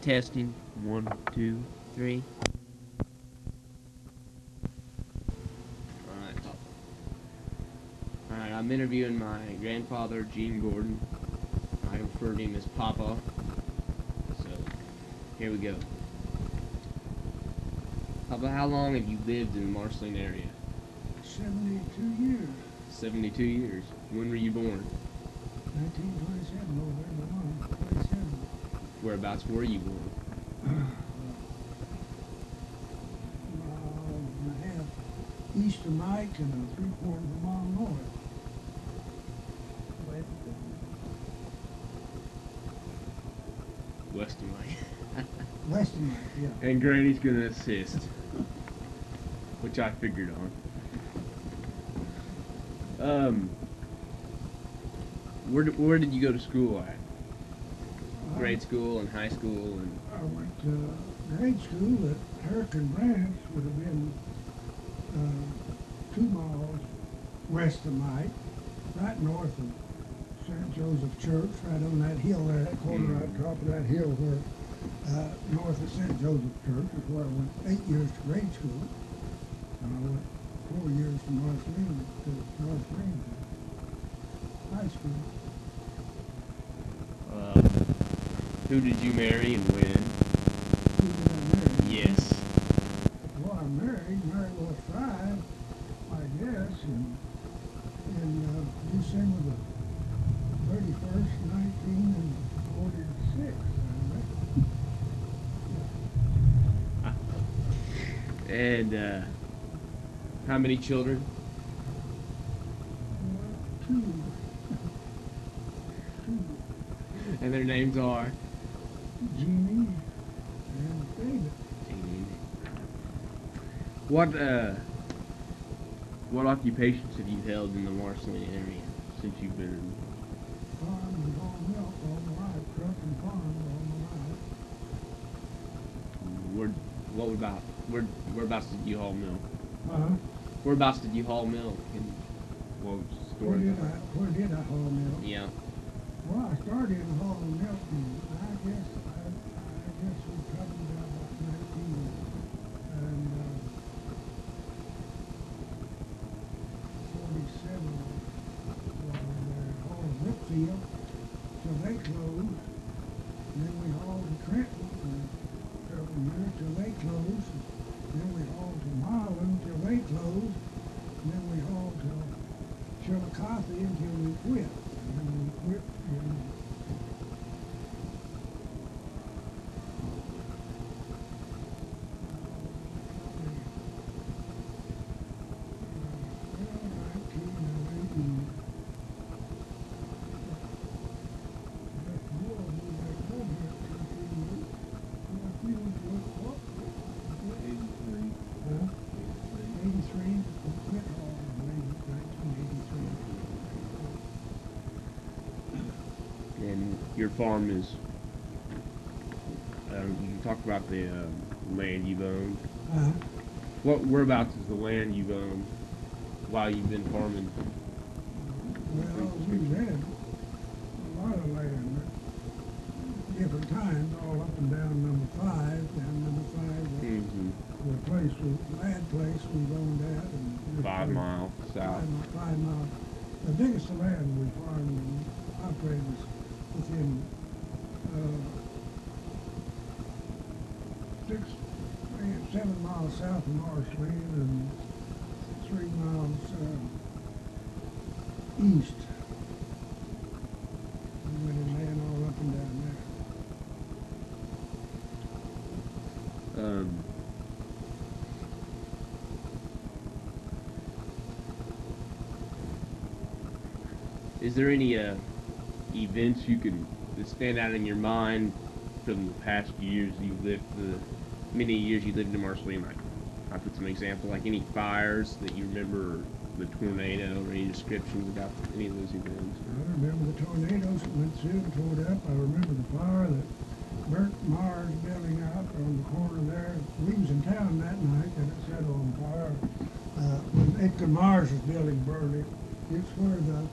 Testing. One, two, three. Alright. Alright, I'm interviewing my grandfather, Gene Gordon. I refer to him as Papa. So, here we go. Papa, how long have you lived in the Marceline area? 72 years. 72 years. When were you born? 1927 over there, my mom, 27. Whereabouts were you born? Mile half east of Mike and a three quarters of a mile north. West of Mike. West of Mike, yeah. and Granny's gonna assist. Which I figured on. Um, where, did- where did you go to school at? Grade school and high school and I went to grade school at Hurricane Branch, would have been uh, two miles west of Mike, right north of St. Joseph Church, right on that hill there, that corner Mm. right top of that hill where, uh, north of St. Joseph Church is where I went eight years to grade school. And I went four years from North Lane to North Lane to high school. uh, who did you marry and when? Who did I marry? Yes. Well, I married Mary Will Fry, I guess, in, in uh, December the thirty-first, nineteen and forty-six. And uh, how many children? Two, two, And their names are. What uh, what occupations have you held in the Marceline area since you've been? in Farm and haul milk all my life, truck and farm all my life. Where, what about where whereabouts did you haul milk? Uh-huh. Whereabouts did you haul milk? And what store? Where did I, where did I haul milk? Yeah. Well, I started hauling milk and I guess, I, I guess we probably got about nineteen and, uh, forty-seven while we were hauling Brookfield till they closed. And then we hauled to Trenton for several years till they closed. And then we hauled to Marlin till they closed. And then we hauled to Chillicothe until we quit. And then we quit in Eighty-three, we quit hauling in nineteen eighty-three. And your farm is. Um, you talked about the uh, land you've owned. Uh, What whereabouts is the land you've owned while you've been farming? well, we had a lot of land at different times, all up and down number five, down number five, Mm-hmm. the place we, lad place we've owned that and. this Five place- mile south. Five, mi- five miles. The biggest land we farmed and operated was within, uh, six, eh, seven miles south of Marceline and three miles, uh, east. We went and ran all up and down there. Um, is there any uh, events you can stand out in your mind from the past years you lived, the many years you lived in Marceline? Like, I put some example, like any fires that you remember, or the tornado, or any descriptions about any of those events. I remember the tornadoes that went through and tore it up. I remember the fire that burnt Mars building out on the corner there. We was in town that night and it set on fire. Uh, when Edgar Mars' was building burned, it, it's where the,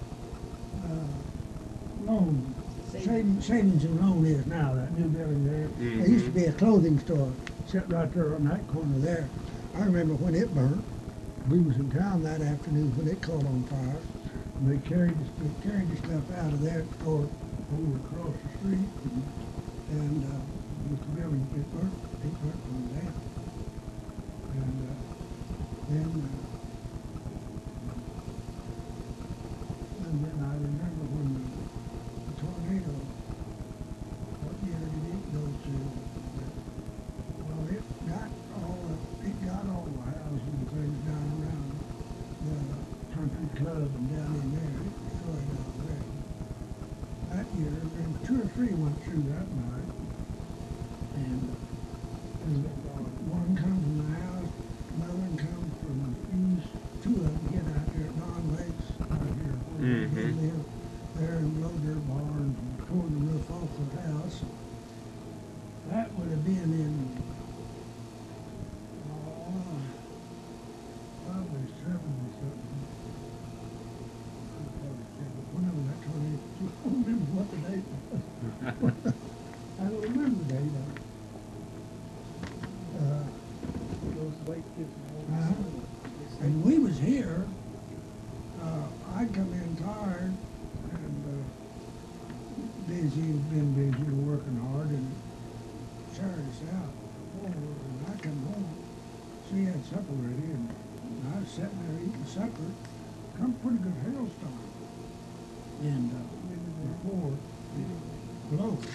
uh, loan Savings, savings and loan is now, that new building there. It used to be a clothing store, set right there on that corner there. I remember when it burnt. We was in town that afternoon when it caught on fire. And they carried, the- they carried the stuff out of there, or over across the street. And, and, uh, the building, it burnt, it burnt on down. And, uh, then, uh, and then I remember when the the tornado, what year did it go to? Well, it got all, the- it got all the houses and things down around the country club and down in there, it destroyed all that. That year, and two or three went through that night. And, and one come from the house, another one come from the east, two of them get out there at Don Lakes, out here, where they Mhm. live there and blowed their barns and tore the roof off their house. That would have been in, oh, probably seventy something. Whenever that tornado, I don't remember what the date was. I don't remember the date of it. Uh, Uh-huh. and we was here, uh, I come in tired and, uh, busy, been busy, working hard and us out. Oh, and I come home, she had supper ready and I was sitting there eating supper. Come pretty good hailstorm. And, uh, before it blowed.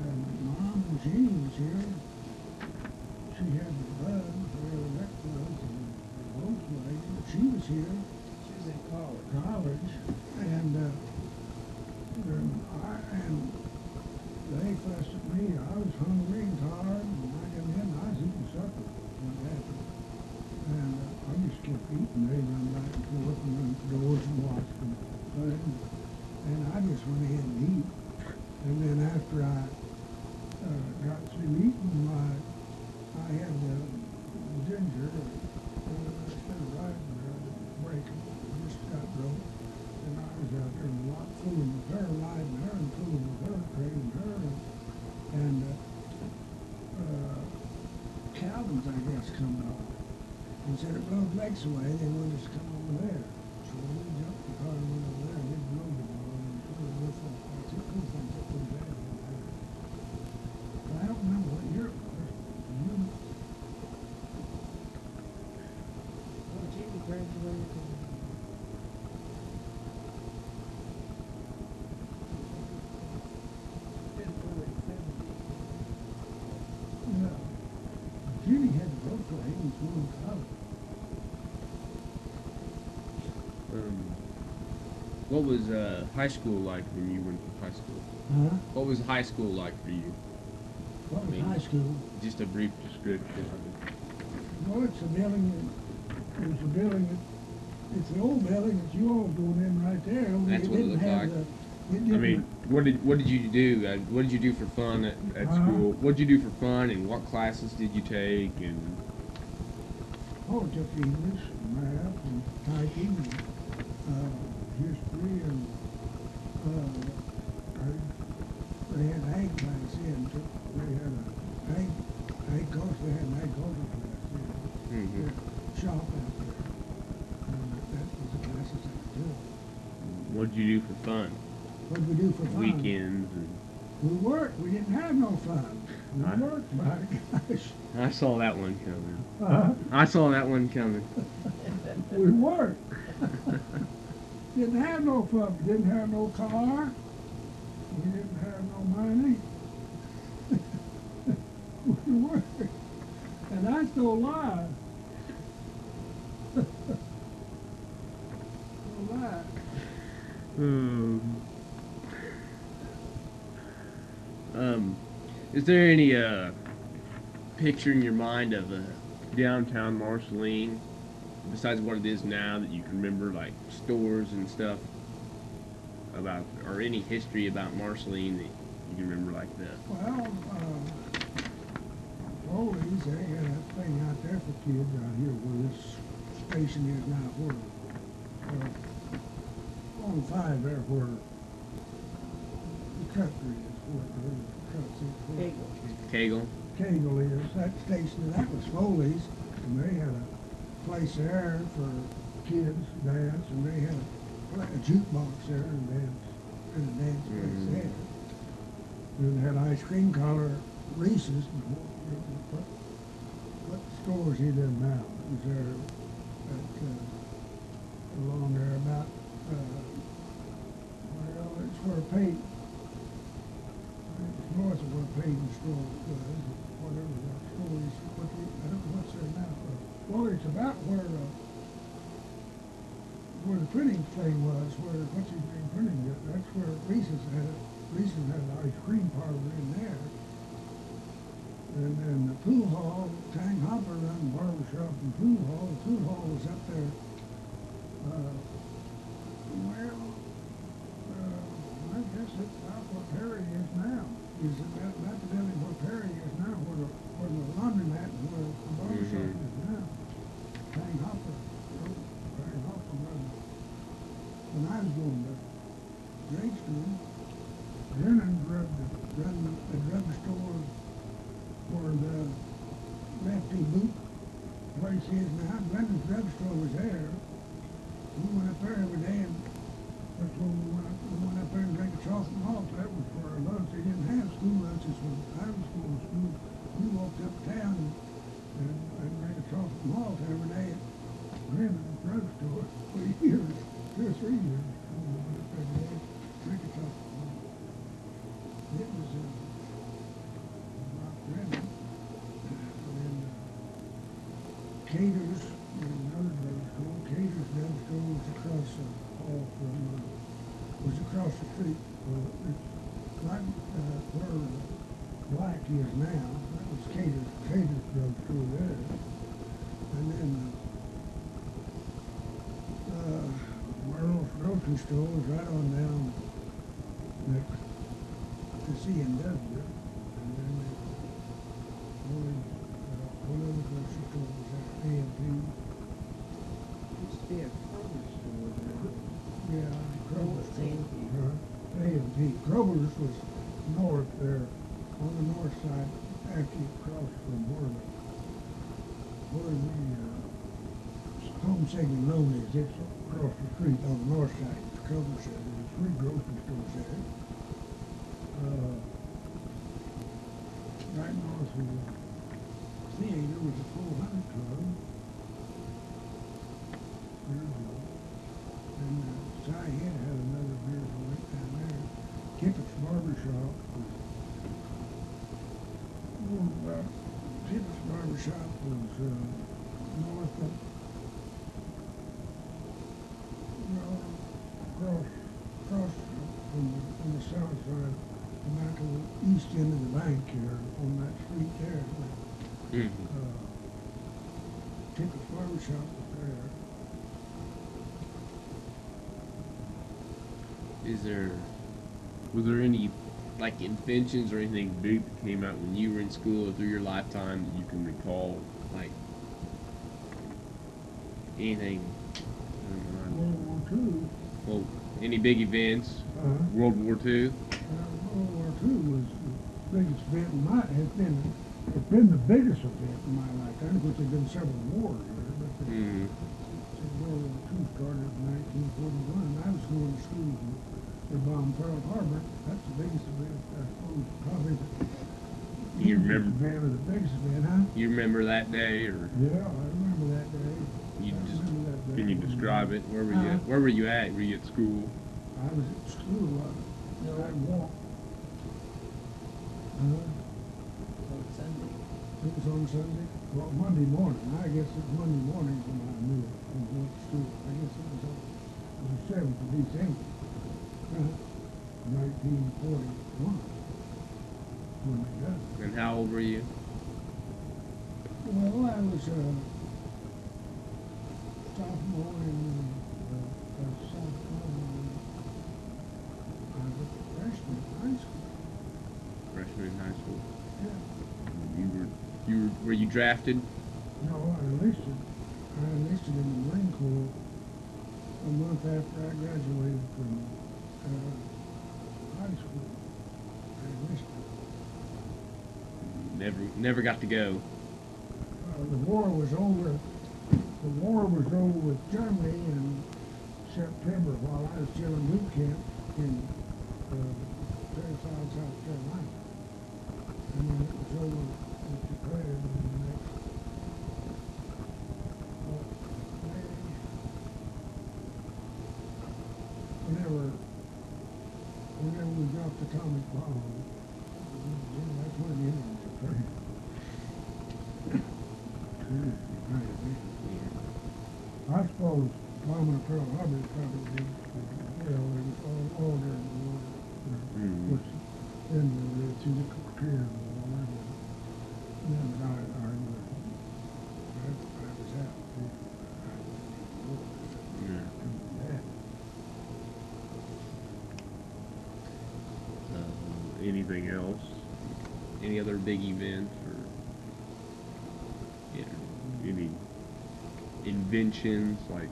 And Mom Jeannie was here. She had the bug, where that was, and the Volkswagen. She was here She was in college. college, and, uh, and I, and they fussed at me, I was hungry and tired, and I come in, I was eating supper, what happened. And uh, I just kept eating, they run back and forth and run the doors and watched them, food, and I just went ahead and eat. And then after I, uh, got through eating, my, I had, uh, ginger, uh, instead of riding there, I didn't break it, I just got broke. And I was out there a lot fooling with her, riding her and fooling with her, trading her. And, and uh, uh, Calvin's, I guess, coming off. And said it away, they wanted us to over there. So we jumped the car and went over there, and it blew the ball and tore the roof off. I said, "Cool things up pretty bad over there." But I don't remember what year it was. You, Well, Jamie graduated in. February seventy. yeah. Jimmy had to go for it, he was going to college. Um, what was uh, high school like when you went to high school? Huh? What was high school like for you? What was mean- high school? Just a brief description of it. Well, it's a building, that- it's a building, that- it's the old building that you all going in right there. only That's what it looked like. the- It I mean, what did what did you do? Uh, what did you do for fun at, at Uh, school? What did you do for fun, and what classes did you take? And oh, it took English, and math, and typing, and, uh, history, and, uh, I- they had ag class in, they had a ag, ag course, they had an agriculture class in. Mhm. Their Shop out there. And that was the classes I took. what did you do for fun? What'd we do for fun? Weekends and We worked, we didn't have no fun. We worked, my gosh. I saw that one coming. Uh, I saw that one coming. we worked. Didn't have no fun, didn't have no car. We didn't have no money. We. And that's no lie. No lie. Um, um, is there any uh, picture in your mind of a downtown Marceline, besides what it is now, that you can remember, like stores and stuff about, or any history about Marceline that you can remember like that? Well, uh, Foley's, they had that thing out there for kids out here where this station is now, where, uh, on five there where Cutler is, where the cuts it. where- Kegel. Kegel. Kegel is, that station, that was Foley's, and they had a place there for kids to dance, and they had a, a jukebox there and dance, and a dance place Mm. there. And they had ice cream collar Reese's, what, what, what stores he did now, was there, at, uh, along there about, uh, well, it's where Peyton, it's north of where Peyton store was, whatever that store is, what the, I don't know what's there now. Well, it's about where, uh, where the printing thing was, where, what's his name printing it, that's where Reese's had it, Reese's had an ice cream parlor in there. And then the pool hall, Tang Hopper run barber shop and pool hall, the pool hall was up there, uh, well, uh, I guess it's about where Perry is now. Is it that, that's really where Perry is now, where the, where the laundromat and where the barber shop Mhm. is now. Tang Hopper, Tang Hopper run. When I was going to grade school, Brennan run the, run the drugstore where the lefty boot place is now. Brennan's drugstore was there. We went up there every day and that's when we went up, we went up there and drank a chocolate malt. That was for our lunch. They didn't have school lunches when I was going to school. We walked uptown and, and, and drank a chocolate malt every day at Brennan's drugstore for years, two or three years. We went up every day, drink a chocolate malt. It was, uh, rock Brennan. And then, uh, Caters, in another drugstore, Caters drugstore was across the hall from, uh, was across the street. Well, it's right, uh, where Black is now, that was Caters, Caters drugstore there. And then, uh, uh, Merle's grocery store was right on down next to C and W. And then, uh, one, uh, one other grocery store was at A and P. Used to be a corner store there. Yeah, Kroger's. A and P. Uh, A and P. Kroger's was north there, on the north side, after you cross from where the, where the, uh, home saving loan is, it's across the street on the north side, it's Kroger's, there. there's three grocery stores there. Uh, right north of the theater was a four hundred club. Ago. And uh, Head had another beer joint down there. Kippett's Barber Shop was, oh, about, Kippett's Barber Shop was, uh, north of, well, across, across on the, on the south side, about to the east end of the bank here, on that street there. Mm. Uh, Kippett's Barber Shop was there. Is there, was there any like inventions or anything big that came out when you were in school or through your lifetime that you can recall? Like anything? I don't know. World War Two, Well, any big events? uh, World War Two. Uh, World War II was the biggest event in my, has been, it's been the biggest event in my lifetime, of course, there've been several wars there, but the, Mm. World War II started in nineteen forty-one, I was going to school they bombed Pearl Harbor, that's the biggest event, I suppose, probably the. You biggest remember- Event the biggest event, huh? You remember that day, or Yeah, I remember that day. you I just remember that day. can you describe it? Where were you? At? Uh, Where were you at? Were you at school? I was at school, I, No. I walked. Uh. It was on Sunday, well, Monday morning, I guess it was Monday morning when I knew it, I went to school, I guess it was on, the seventh of December, uh, nineteen forty-one, when they got it. And how old were you? Well, I was, uh, sophomore in, uh, uh, sophomore in, I was a freshman in high school, Freshman in high school. yeah. You were you drafted? No, I enlisted. I enlisted in the Marine Corps a month after I graduated from uh, high school. I enlisted. Never, never got to go. Uh, the war was over. The war was over with Germany in September while I was still in boot camp in uh, Parris Island, South Carolina. And then it was over it was declared in the next, uh, May. Whenever, whenever we dropped the atomic bomb, then that's when the Indians declared. I suppose bombing of Pearl Harbor is probably, the- you know, it was all, all during the war. uh, Mhm. Which then the, to the Korean War, and then I, I, was- I, I was out there. I was in the war, so, Yeah. yeah. Uh, anything else? Any other big events or any inventions like?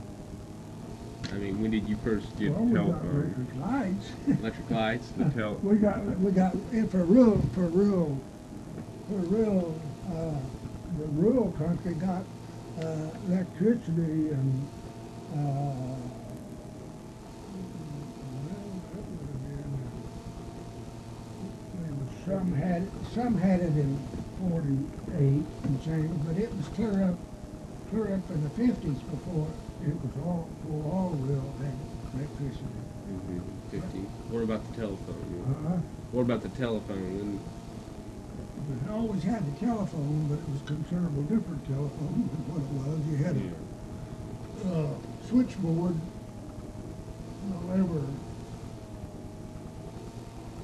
I mean, when did you first get Well, we telephone? electric lights. Electric lights, the tel. We got, we got, and for real for real for rural, uh, the rural country got, uh, electricity and, uh, well, that would have been, uh, there was some had, it- some had it in forty-eight and change, but it was clear up, clear up in the fifties before it was all, before all rural had electricity. Mhm, Fifty. What about the telephone? Uh-huh. What about the telephone? When, We always had the telephone, but it was considerable different telephone than what it was. You had a uh, switchboard, however,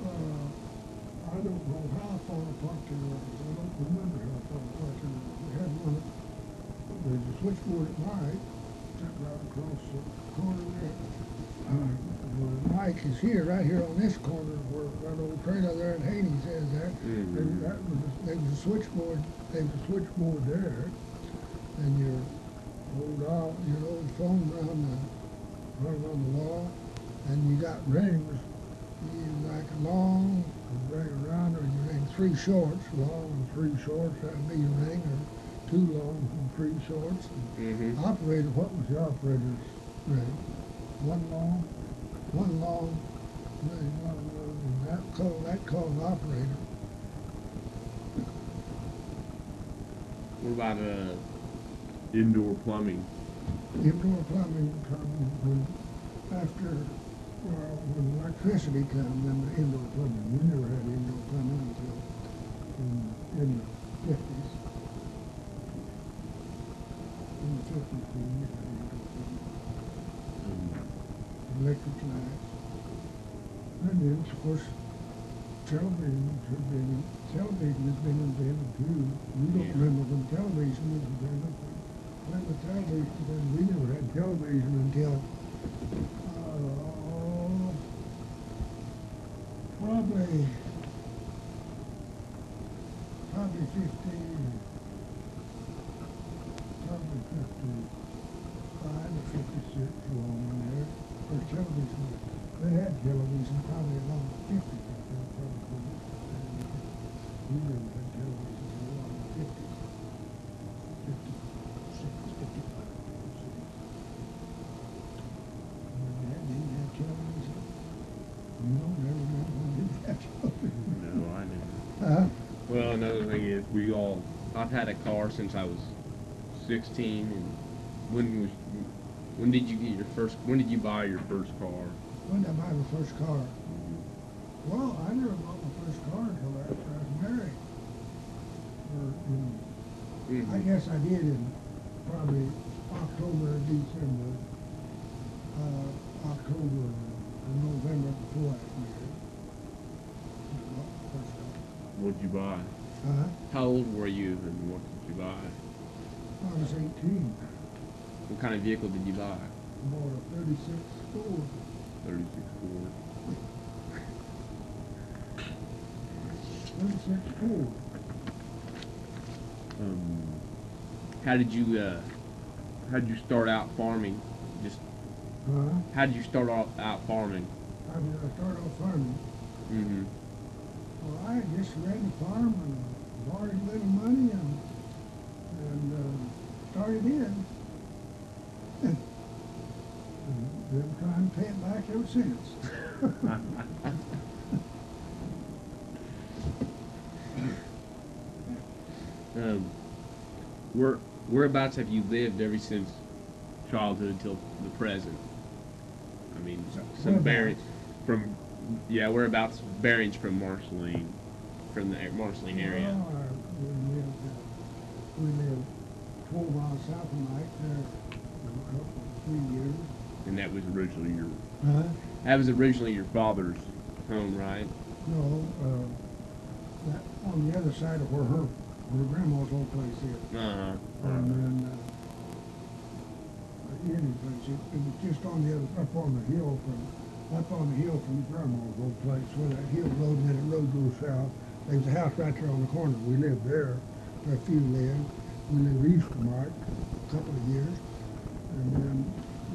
uh, I don't know how far apart they were. I don't remember how far apart they were. We had one, there's a switchboard at night, sat right across the corner there. Uh, where Mike is here, right here on this corner, where that old trailer there in Haney's is there. Mhm. There, that was, a- there was a switchboard, there was a switchboard there, and your old, your old phone run the, run on the wall, and you got rings, you like a long, ring around, or three shorts, long and three shorts, that'd be your ring, or two long and three shorts. Mhm. Operator, what was the operator's ring? One long, one long, ring, one long, and that called, that called an operator. What about uh, indoor plumbing? Indoor plumbing come when, after, well, when electricity come, then the indoor plumbing, we never had indoor plumbing until in, the fifties. In the fifties, we had indoor plumbing, electric lights. And then, of course, television has been, television has been invented too. We don't remember when television was invented, when the television, then we never had television until, uh, probably, 15 we all. I've had a car since I was 16, and when was when did you get your first? When did you buy your first car? When did I buy my first car? Well, I never bought my first car until after I was married. Or in I Mhm. guess I did in probably October or December, uh, October or November before. I first car. What'd you buy? Uh, How old were you, and what did you buy? I was eighteen, What kind of vehicle did you buy? I bought a thirty-six Ford. 36 Ford. Thirty-six Ford. Um, how did you uh, how did you start out farming? Just Huh? how did you start out, out farming? How did I start off farming? Mm-hmm. Well, I just ran the farm and borrowed a little money and, and, uh, started in. And been trying to pay it back ever since. Um, where whereabouts have you lived ever since childhood until the present? I mean, some bearings from yeah, whereabouts bearings from Marceline, from the Marceline area. Well, uh, we lived, uh, we lived twelve miles south of Mike there for three years. And that was originally your Huh? that was originally your father's home, right? No, uh, that, on the other side of where her, where grandma's old place is. Uh And then, uh, any place, it, it was just on the other, up on the hill from, up on the hill from grandma's old place, where that hill road, and the road goes south. There's a house right there on the corner, we lived there, for a few years. We lived east of Mark, a couple of years. And then,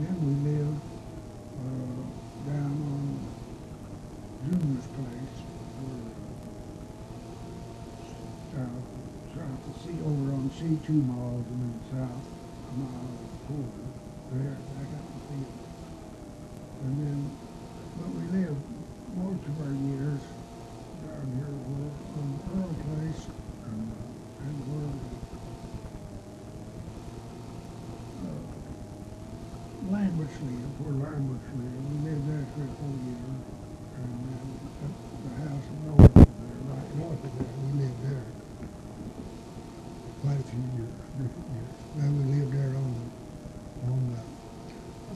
then we lived, uh, down on Junior's place, where, south, south of C, over on C two miles and then south a mile quarter, there, I got the field. And then, but we lived most of our years down here, where, on Earl Place, and, uh, and where, uh, Lambert's lived, where Lambert's lived, we lived there three or four years. And then, up the house north of there, right north of there, we lived there quite a few years, different years. Then we lived there on, on the,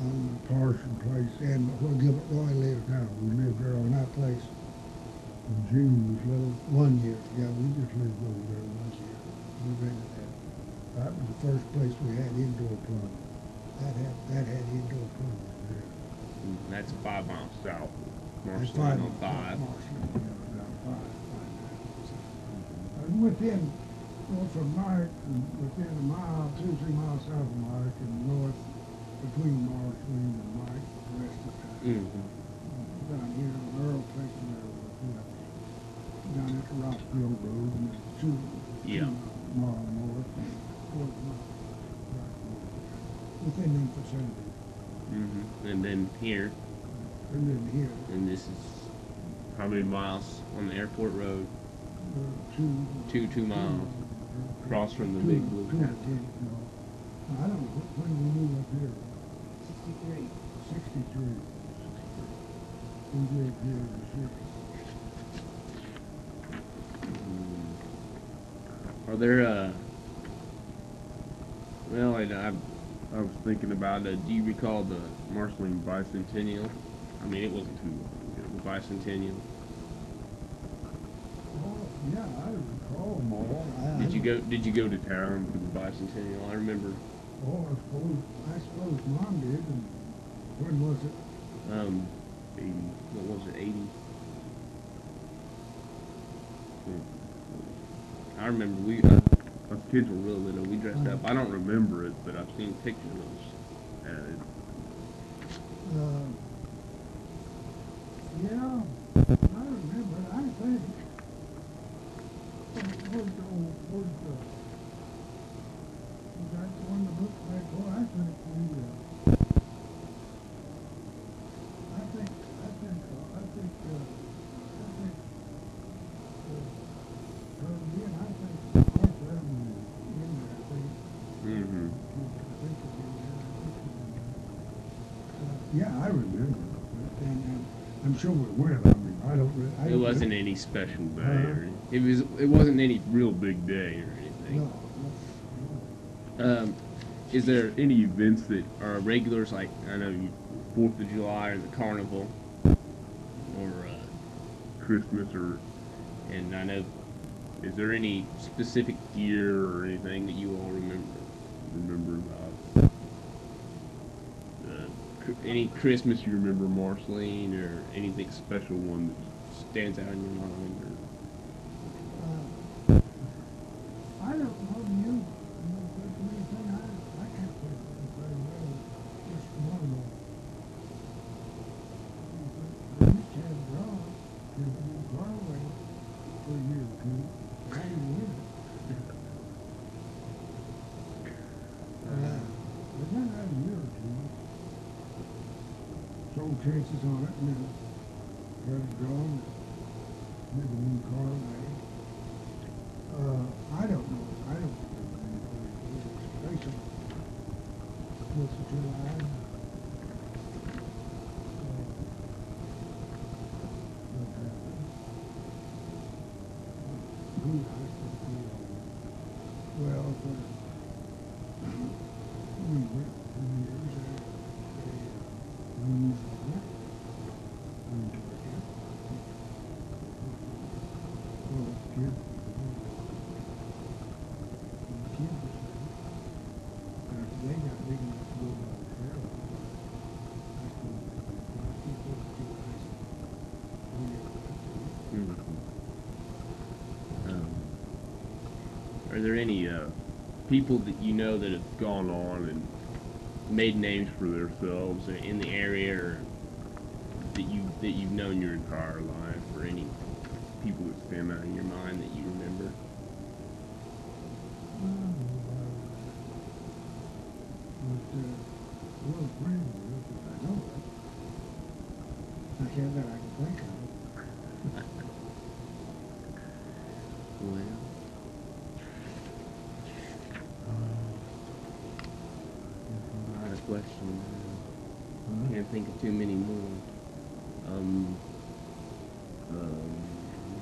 on the Parson place and where Gilbert Roy lives now. We lived there on that place. When June was little, one year, yeah, we just lived over there one year. We rented that. That was the first place we had indoor plumbing. That had, that had indoor plumbing there. That's five miles south. That's Marceline on five. Marceline, yeah, about five, five miles. And within, well, from Mark, and within a mile, two, three miles south of Mark and north between Marceline and Mark, the rest of the time. Mm-hmm. Down here on Earl Place and there, you know, down at the Rockville Road and then two, Yeah. two mile north and quarter mile. right north. Within them facilities. Mm-hmm. And then here, And then here, and this is how many miles on the airport road? uh, two. Two two miles across from the Two- big blue two, no. I don't, know, when we moved up here, Sixty-three. sixty-three. We lived here in the city. Are there uh? Well, I, I, I was thinking about. Uh, do you recall the Marceline bicentennial? I mean, it wasn't too long ago. The bicentennial. Oh, yeah, I recall all. I- Did you go? Did you go to town for the bicentennial? I remember. Oh, I suppose, I suppose mom did, and when was it? Um, 80, what was it? Eighty. I remember we. Uh, us kids were real little. We dressed up. I don't remember it, but I've seen pictures of us. it. Uh, yeah, I remember, I think. Where's the, old- where's the, was that the one that looked like, well, I think we, uh, I think, I think, uh, I think, uh, I think, uh, uh, yeah, I think Mark Levin was in there, I think. Mm-hmm. Yeah, I remember, I'm sure it went, I mean, I don't, re- I It wasn't any special day, Uh-huh. or it was. It wasn't any real big day or anything. No, no, Um, is there any events that are regulars, like I know you Fourth of July or the Carnival, or uh, Christmas, or and I know. Is there any specific year or anything that you all remember remember about? Any Christmas you remember, Marceline, or anything special one that stands out in your mind? Or, Uh, I don't know you, you know, there's anything, I, I can't think of it very well, just one of them. We used to have draws, we would draw away for a year or two, I ain't in it. Uh, but then I had a year or two. Sold chances on it and then got it gone. Did a new car lag. Uh, I don't know, I don't remember anything. Basically, Fourth of July. Uh, what happened? Who, I think, we, uh, well, uh, we went for years, uh, they, uh, we used to work. We enjoyed it. Well, the kid, the kid was there. After they got big enough to go by themselves, I told them, "Well, I think those two guys, we never went to it." Um, are there any uh, people that you know that have gone on and made names for themselves in the area, or that you that you've known your entire life, or any people that stand out in your mind that you remember? But, uh, well, friends, if I know it. I can't that I can think of. Well, question. Uh, Can't think of too many more. Um, um,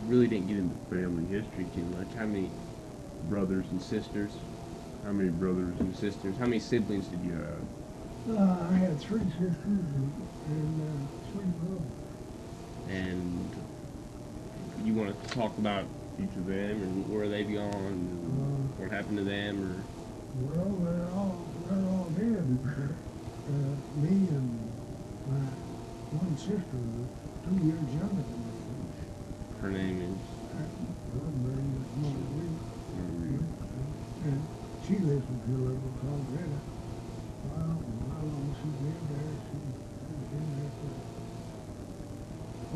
really didn't get into family history too much. How many brothers and sisters? How many brothers and sisters? How many siblings did you have? Uh, I had three sisters and, uh, three brothers. And you want to talk about each of them and where they've gone, and what happened to them, or Well, they're all, they're all dead. Uh, me and my one sister two years younger than me. her name is? Her name was Marguerite. Marie. And she lives in Hillsborough, Colorado. I don't know how long she lived there. She has been there for,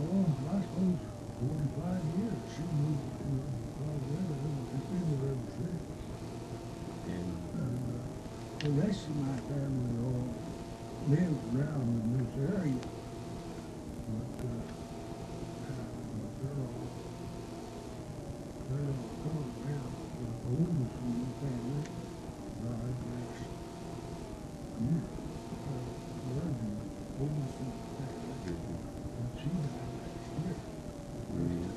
oh, I suppose forty-five years. She moved to Colorado and has been there ever since. And And, uh, the rest of my family all live around in this area. But, uh, uh, but they're all, they're. The oldest in the family. Maria.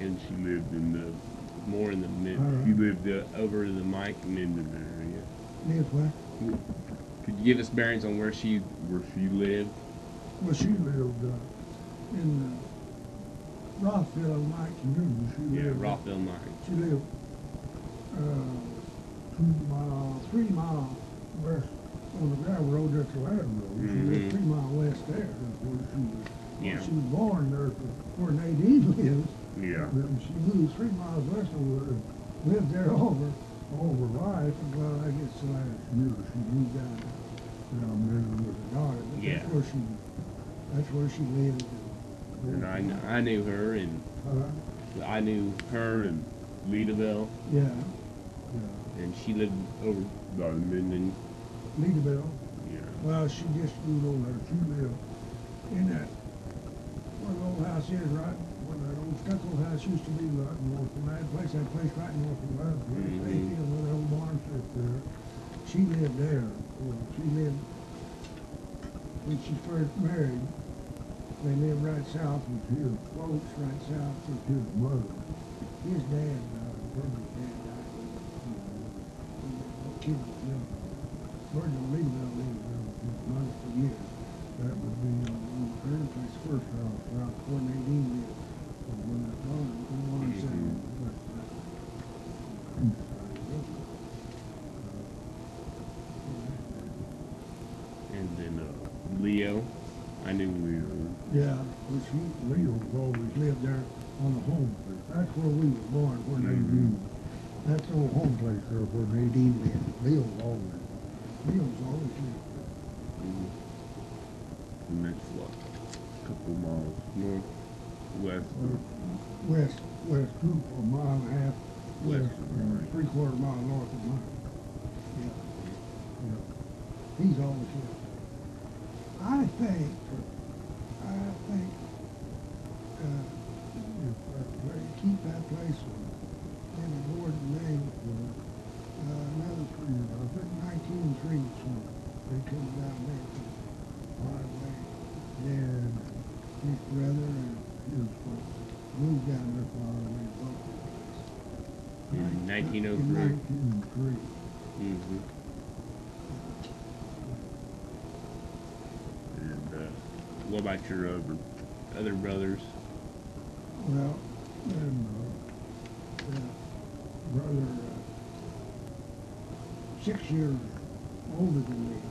And she lived in the more in the mid. Uh-huh. She lived uh, over in the Mike Mendon area. Live where? Could you give us bearings on where she where she lived? Well, she lived, uh, in, uh, Rockville, Mike. She Yeah, lived. Rockville Mike. She lived, uh, two mile, three mile west on the gravel road, that's the Ladder Road. She Mhm. lived three mile west there, that's where she was. Yeah. She was born there, where Nadine lives. Yeah. She moved three miles west of her, and lived there all her, all her life, well, I guess the last year she moved down, down there with her daughter. But Yeah. That's where she, that's where she lived. And I, I knew her, and Uh, I knew her and Leadville, yeah, yeah, and she lived over by the Mendon. Leadville. Yeah. Well, she just moved over there. She lived in that, where the old house is, right, old house used to be, right north of that place, that place right north of where Mhm. they where the old barn there. She lived there. Well, she lived, when she first married, they lived right south of his folks, right south of his mother. His dad died, Virgil's dad died when, you know, when the kid was young. Leadville lived there with his mother for years. That would be on the grandpa's first house, around where Nadine And then uh, Leo, I knew Leo. Yeah, which he, Leo always lived there on the home place. That's where we were born, where Nadine. That's the old home place there where Nadine lived. Leo always, Leo's always lived there. Mhm. And that's what, a couple miles north. West. west, west group, a mile and a half west, West or three quarter mile north of mine. Yeah, yeah. He's always here. I think, I think, uh, if, uh, they keep that place in the Gordon name uh, another three, I think nineteen trees when they come down there to Highway. And his brother and his folks moved down there far away, bought that place. In Nin- 1903. In three. Mm-hmm. And uh, what about your other other brothers? Well, then, uh, the brother, uh, six years older than me, uh,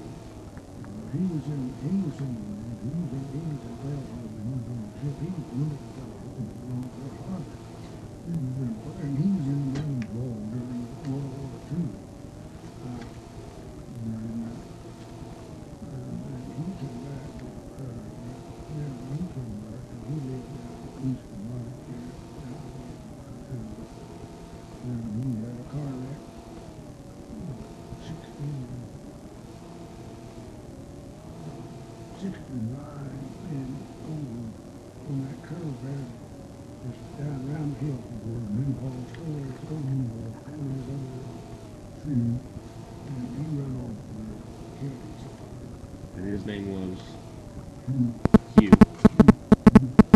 he was in, he was in, he was in, he was in he was ship, he was to the Pearl Harbor. He was in, and he was in the World War Two. Uh, and, uh, and then he came back, uh, then he came back, and he lived down east of Mike, there, down there, and, and he had a car wreck, sixteen, sixty-nine, and over on that curve there, just down around the hill, where New Hall Store is, old New Hall Store is over there. See, and he run off there, killed himself. And his name was Hmm. Hugh.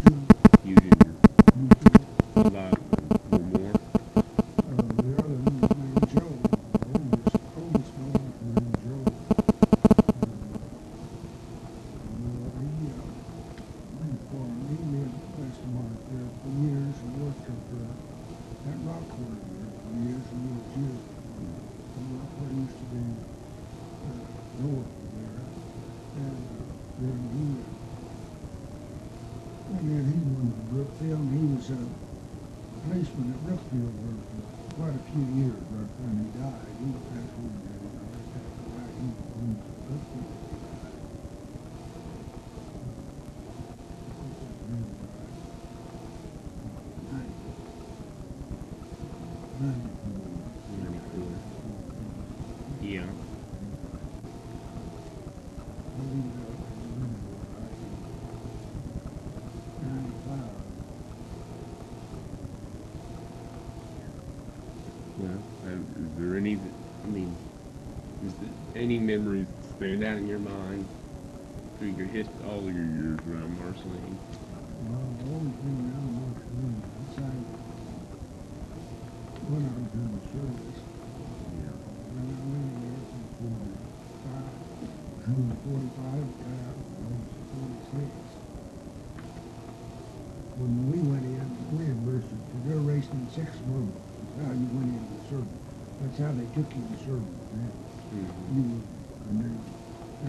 Two, Hugh Jr. two, two. What about one more? Uh, the other one was named Joe, oldest, oldest one was named Joe. Uh, well, he, uh, he farmed, he lived west of Mark there for years and worked up there at Rock Quarry there for years and years, years. And Rock Quarry used to be, uh, north of there. And, uh, then he, uh, and then he went to Brookfield, and he was, uh, policeman at Brookfield for quite a few years, right when he died. He was actually, uh, after that, he was at Brookfield. he died. Ninety. Ninety-four. Ninety-four. Yeah. I believe that was Ninety-five. Well, uh, is there any? I mean, is there any memories that stand out in your mind through your hist all of your years around Marceline? When I was in the service. Yeah. I went in there from forty-five, June forty-five, got out when we went in, we enlisted, they're racing six months, that's how you went into the service. That's how they took you to service, man. You and then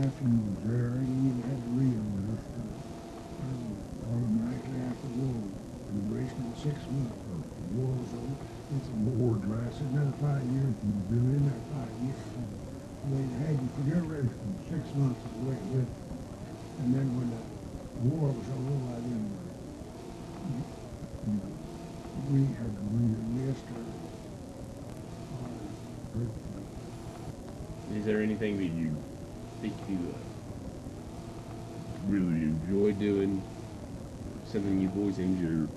after you had to re-enlist or, or automatically after war. Were racing in six months, the war was over, it's a war lasted another five years, you've been in there five years. They had you for your six months is the way it went. And then when the war was over, I you- we had to re-enlist or, or, Is there anything that you think you uh, really enjoy doing? Something you've always enjoyed